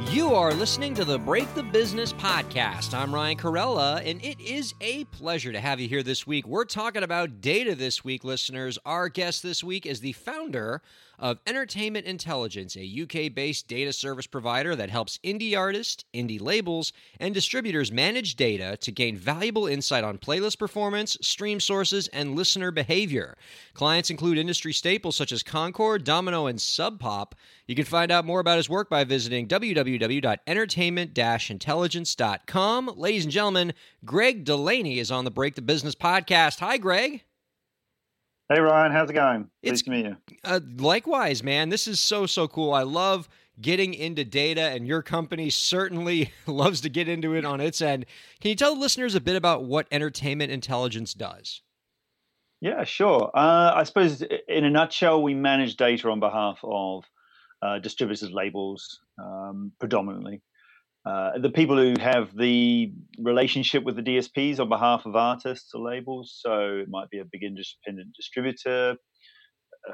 You are listening to the Break the Business podcast. I'm Ryan Kairalla, and it is a pleasure to have you here this week. We're talking about data this week, listeners. Our guest this week is the founder of Entertainment Intelligence, a UK based data service provider that helps indie artists, indie labels, and distributors manage data to gain valuable insight on playlist performance, stream sources, and listener behavior. Clients include industry staples such as Concord, Domino, and Sub Pop. You can find out more about his work by visiting www.entertainment intelligence.com. Ladies and gentlemen, Greg Delaney is on the Break the Business podcast. Hi, Greg. Hey Ryan, how's it going? Pleased it's, to meet you. Uh, likewise, man. This is so so cool. I love getting into data, and your company certainly loves to get into it on its end. Can you tell the listeners a bit about what entertainment intelligence does? Yeah, sure. Uh, I suppose in a nutshell, we manage data on behalf of uh, distributors, labels, um, predominantly. Uh, the people who have the relationship with the DSPs on behalf of artists or labels. So it might be a big independent distributor,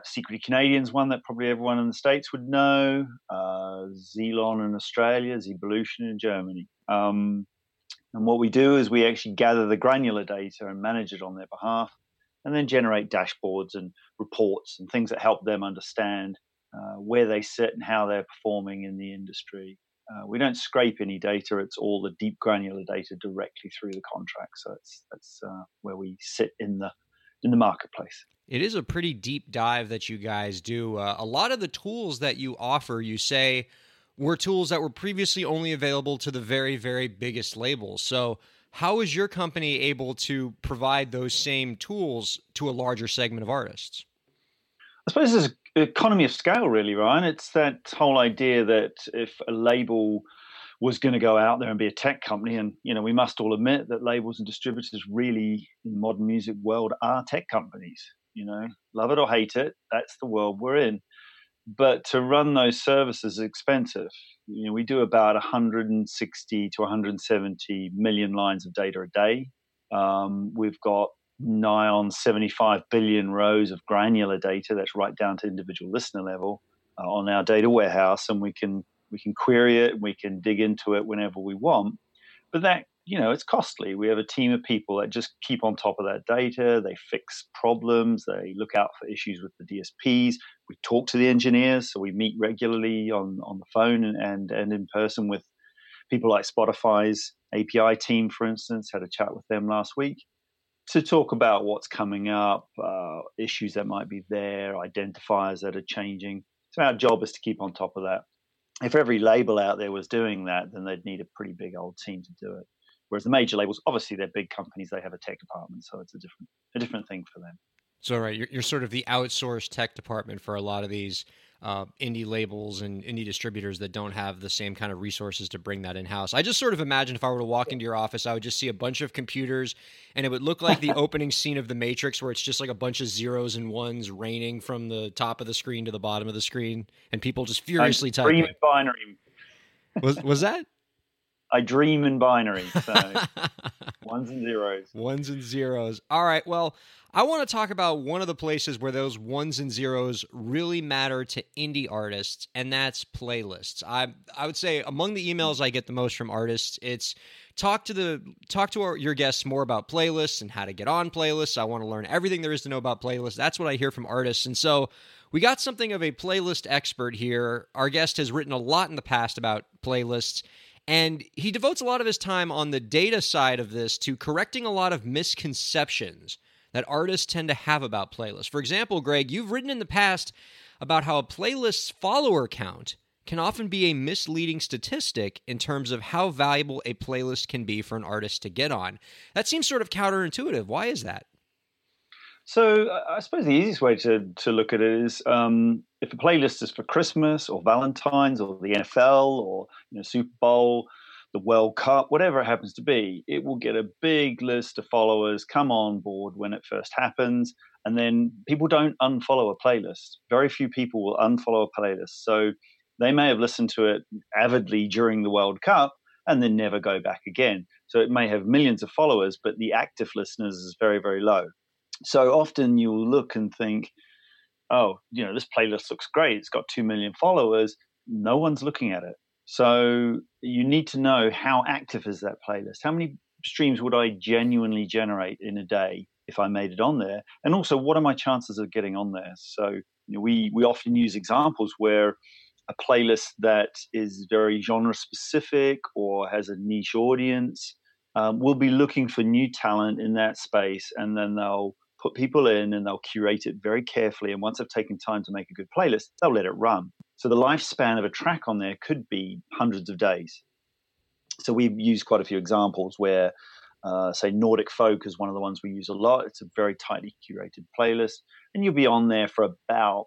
Secretly Canadians one that probably everyone in the States would know, uh, Zelon in Australia, Zebralution in Germany. Um, and what we do is we actually gather the granular data and manage it on their behalf, and then generate dashboards and reports and things that help them understand uh, where they sit and how they're performing in the industry. Uh, we don't scrape any data; it's all the deep granular data directly through the contract. So it's that's uh, where we sit in the in the marketplace. It is a pretty deep dive that you guys do. Uh, a lot of the tools that you offer, you say, were tools that were previously only available to the very, very biggest labels. So, how is your company able to provide those same tools to a larger segment of artists? I suppose there's economy of scale, really, Ryan. It's that whole idea that if a label was going to go out there and be a tech company, and you know, we must all admit that labels and distributors really in the modern music world are tech companies. You know, love it or hate it, that's the world we're in. But to run those services is expensive. You know, we do about 160 to 170 million lines of data a day. Um, we've got nigh on 75 billion rows of granular data that's right down to individual listener level uh, on our data warehouse and we can we can query it and we can dig into it whenever we want. But that you know it's costly. We have a team of people that just keep on top of that data. They fix problems. They look out for issues with the dsps we talk to the engineers so we meet regularly on on the phone and and, and in person with people like spotify's api team for instance. Had a chat with them last week to talk about what's coming up, uh, issues that might be there, identifiers that are changing. So our job is to keep on top of that. If every label out there was doing that, then they'd need a pretty big old team to do it. Whereas the major labels, obviously, they're big companies; they have a tech department, so it's a different a different thing for them. So, right, you're, you're sort of the outsourced tech department for a lot of these uh, indie labels and indie distributors that don't have the same kind of resources to bring that in house. I just sort of imagine if I were to walk into your office, I would just see a bunch of computers, and it would look like the opening scene of The Matrix, where it's just like a bunch of zeros and ones raining from the top of the screen to the bottom of the screen, and people just furiously typing. Binary. Was was that? I dream in binary. So ones and zeros. Ones and zeros. All right. Well, I want to talk about one of the places where those ones and zeros really matter to indie artists, and that's playlists. I I would say among the emails I get the most from artists, it's talk to the talk to our, your guests more about playlists and how to get on playlists. I want to learn everything there is to know about playlists. That's what I hear from artists, and so we got something of a playlist expert here. Our guest has written a lot in the past about playlists. And he devotes a lot of his time on the data side of this to correcting a lot of misconceptions that artists tend to have about playlists. For example, Greg, you've written in the past about how a playlist's follower count can often be a misleading statistic in terms of how valuable a playlist can be for an artist to get on. That seems sort of counterintuitive. Why is that? So I suppose the easiest way to, to look at it is um, if a playlist is for Christmas or Valentine's or the NFL or you know, Super Bowl, the World Cup, whatever it happens to be, it will get a big list of followers come on board when it first happens. And then people don't unfollow a playlist. Very few people will unfollow a playlist. So they may have listened to it avidly during the World Cup and then never go back again. So it may have millions of followers, but the active listeners is very, very low. So often you'll look and think, oh, you know, this playlist looks great. It's got 2 million followers. No one's looking at it. So you need to know how active is that playlist? How many streams would I genuinely generate in a day if I made it on there? And also, what are my chances of getting on there? So you know, we we often use examples where a playlist that is very genre specific or has a niche audience um, will be looking for new talent in that space, and then they'll put people in and they'll curate it very carefully. And once they've taken time to make a good playlist, they'll let it run. So the lifespan of a track on there could be hundreds of days. So we've used quite a few examples where, uh, say, Nordic folk is one of the ones we use a lot. It's a very tightly curated playlist, and you'll be on there for about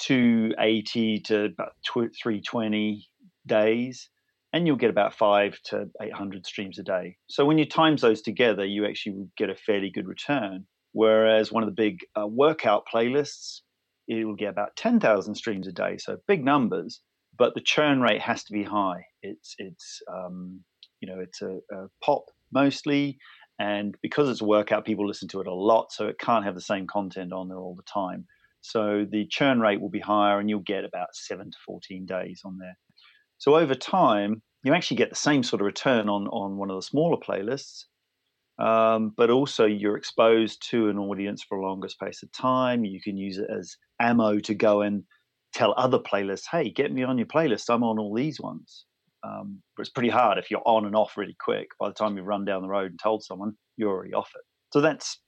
280 to about 320 days and you'll get about five to 800 streams a day. So when you times those together, you actually get a fairly good return. Whereas one of the big uh, workout playlists, it will get about 10,000 streams a day. So big numbers, but the churn rate has to be high. It's, it's, um, you know, it's a, a pop mostly. And because it's a workout, people listen to it a lot. So it can't have the same content on there all the time. So the churn rate will be higher and you'll get about seven to 14 days on there. So over time, you actually get the same sort of return on, on one of the smaller playlists, um, but also you're exposed to an audience for a longer space of time. You can use it as ammo to go and tell other playlists, hey, get me on your playlist. I'm on all these ones. Um, but it's pretty hard if you're on and off really quick. By the time you've run down the road and told someone, you're already off it. So that's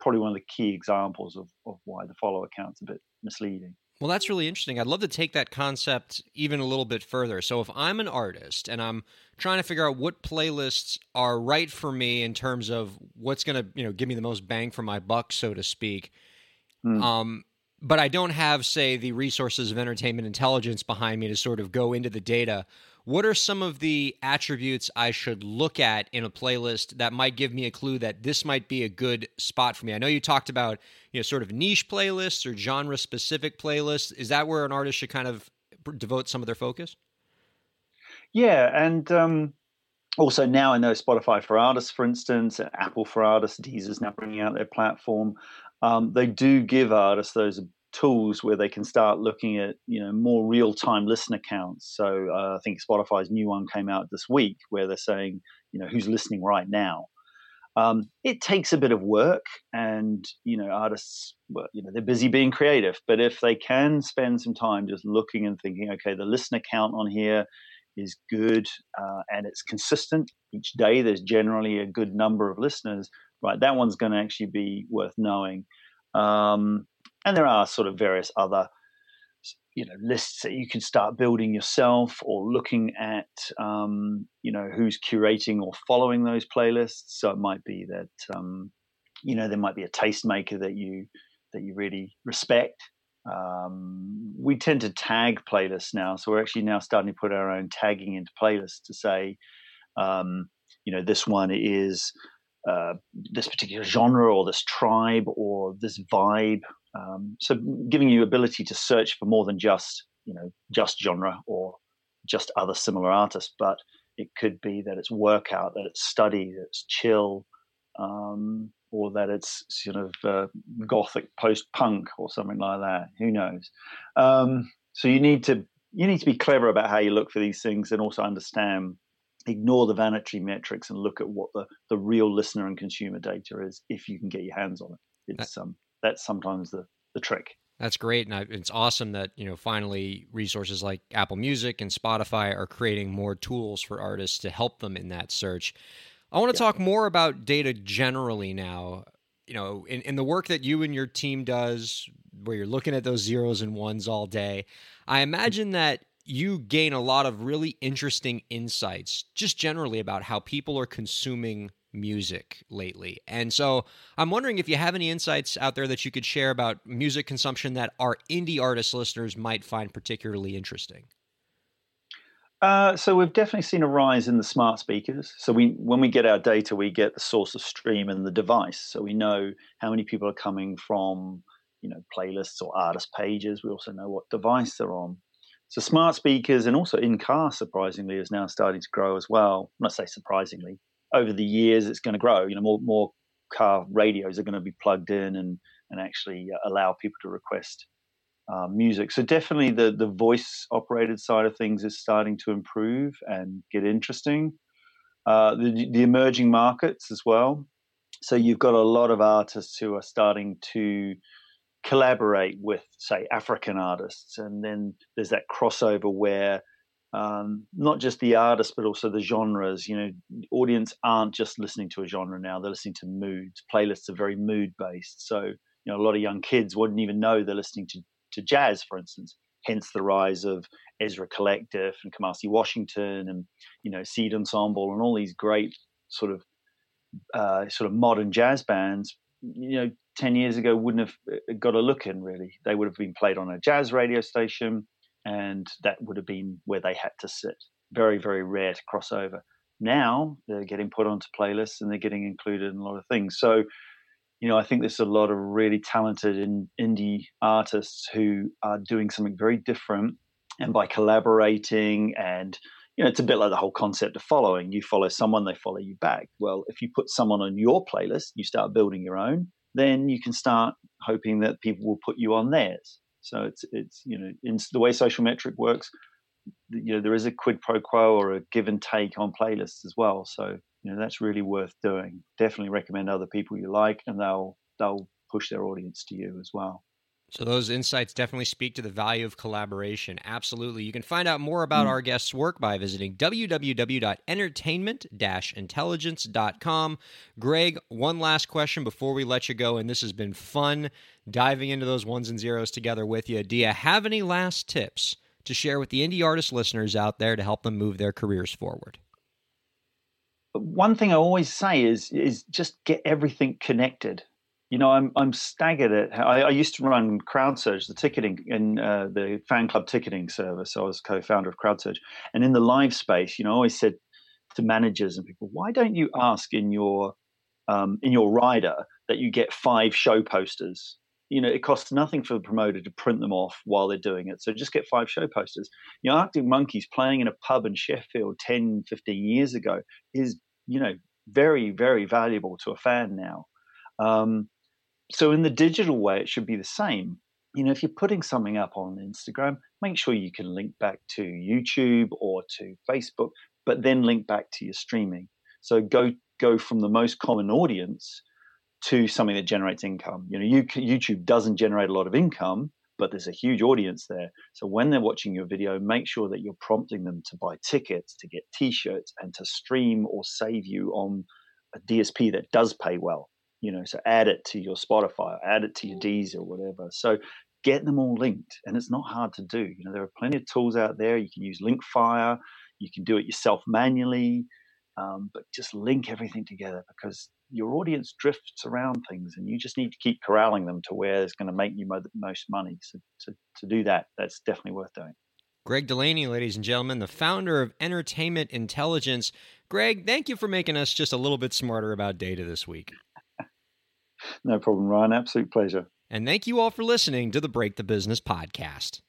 probably one of the key examples of, of why the follow account's a bit misleading. Well, that's really interesting. I'd love to take that concept even a little bit further. So, if I'm an artist and I'm trying to figure out what playlists are right for me in terms of what's going to, you know, give me the most bang for my buck, so to speak, mm. um, but I don't have, say, the resources of entertainment intelligence behind me to sort of go into the data what are some of the attributes I should look at in a playlist that might give me a clue that this might be a good spot for me? I know you talked about, you know, sort of niche playlists or genre specific playlists. Is that where an artist should kind of devote some of their focus? Yeah, and um, also now I know Spotify for Artists, for instance, Apple for Artists, Deezer's now bringing out their platform. Um, they do give artists those tools where they can start looking at you know more real time listener counts. So uh, I think Spotify's new one came out this week where they're saying you know who's listening right now. Um, it takes a bit of work, and you know artists, well, you know they're busy being creative. But if they can spend some time just looking and thinking, okay, the listener count on here is good uh, and it's consistent each day. There's generally a good number of listeners. Right, that one's going to actually be worth knowing. Um, and there are sort of various other you know lists that you can start building yourself or looking at um, you know who's curating or following those playlists so it might be that um, you know there might be a tastemaker that you that you really respect um, we tend to tag playlists now so we're actually now starting to put our own tagging into playlists to say um, you know this one is uh, this particular genre or this tribe or this vibe um, so giving you ability to search for more than just you know just genre or just other similar artists, but it could be that it's workout, that it's study, that it's chill, um, or that it's sort of uh, gothic post punk or something like that. Who knows? Um, so you need to you need to be clever about how you look for these things and also understand ignore the vanity metrics and look at what the, the real listener and consumer data is if you can get your hands on it it's um that's sometimes the the trick. That's great, and it's awesome that you know finally resources like Apple Music and Spotify are creating more tools for artists to help them in that search. I want to yeah. talk more about data generally now. You know, in, in the work that you and your team does, where you're looking at those zeros and ones all day, I imagine that you gain a lot of really interesting insights just generally about how people are consuming music lately. And so I'm wondering if you have any insights out there that you could share about music consumption that our indie artist listeners might find particularly interesting. Uh, so we've definitely seen a rise in the smart speakers. So we, when we get our data, we get the source of stream and the device. So we know how many people are coming from, you know, playlists or artist pages. We also know what device they're on. So smart speakers and also in car, surprisingly, is now starting to grow as well. When I say surprisingly, over the years it's going to grow. You know, more more car radios are going to be plugged in and and actually uh, allow people to request uh, music. So definitely the the voice operated side of things is starting to improve and get interesting. Uh, the, the emerging markets as well. So you've got a lot of artists who are starting to collaborate with, say, African artists, and then there's that crossover where um, not just the artists but also the genres. You know, audience aren't just listening to a genre now; they're listening to moods. Playlists are very mood based, so you know a lot of young kids wouldn't even know they're listening to to jazz, for instance. Hence the rise of Ezra Collective and Kamasi Washington and you know Seed Ensemble and all these great sort of uh, sort of modern jazz bands. You know, ten years ago wouldn't have uh, got a look in really. They would have been played on a jazz radio station, and that would have been where they had to sit. Very very rare to cross over. Now they're getting put onto playlists and they're getting included in a lot of things. So you know, I think there's a lot of really talented in, indie artists who are doing something very different. And by collaborating and, you know, it's a bit like the whole concept of following. You follow someone, they follow you back. Well, if you put someone on your playlist, you start building your own, then you can start hoping that people will put you on theirs. So it's, it's you know, in the way social metric works, you know, there is a quid pro quo or a give and take on playlists as well. So you know that's really worth doing. Definitely recommend other people you like, and they'll they'll push their audience to you as well. So those insights definitely speak to the value of collaboration. Absolutely. You can find out more about mm. our guest's work by visiting www.entertainment-intelligence.com. Greg, one last question before we let you go and this has been fun diving into those ones and zeros together with you. Do you have any last tips to share with the indie artist listeners out there to help them move their careers forward? one thing I always say is is just get everything connected. You know, I'm I'm staggered at. I, I used to run CrowdSurge, the ticketing in uh, the fan club ticketing service. I was co-founder of CrowdSurge, and in the live space, you know, I always said to managers and people, why don't you ask in your um, in your rider that you get five show posters you know, it costs nothing for the promoter to print them off while they're doing it. So just get five show posters. You know, Arctic Monkeys playing in a pub in Sheffield 10, 15 years ago is, you know, very, very valuable to a fan now. Um, so in the digital way, it should be the same. You know, if you're putting something up on Instagram, make sure you can link back to YouTube or to Facebook, but then link back to your streaming. So go go from the most common audience to something that generates income. You know, you, YouTube doesn't generate a lot of income, but there's a huge audience there. So when they're watching your video, make sure that you're prompting them to buy tickets, to get T-shirts, and to stream or save you on a DSP that does pay well. You know, so add it to your Spotify, add it to your Deezer, or whatever. So get them all linked, and it's not hard to do. You know, there are plenty of tools out there. You can use Linkfire. You can do it yourself manually. Um, but just link everything together because your audience drifts around things and you just need to keep corralling them to where it's going to make you mo- most money. So to, to do that, that's definitely worth doing. Greg Delaney, ladies and gentlemen, the founder of Entertainment Intelligence. Greg, thank you for making us just a little bit smarter about data this week. No problem, Ryan. Absolute pleasure. And thank you all for listening to the Break the Business podcast.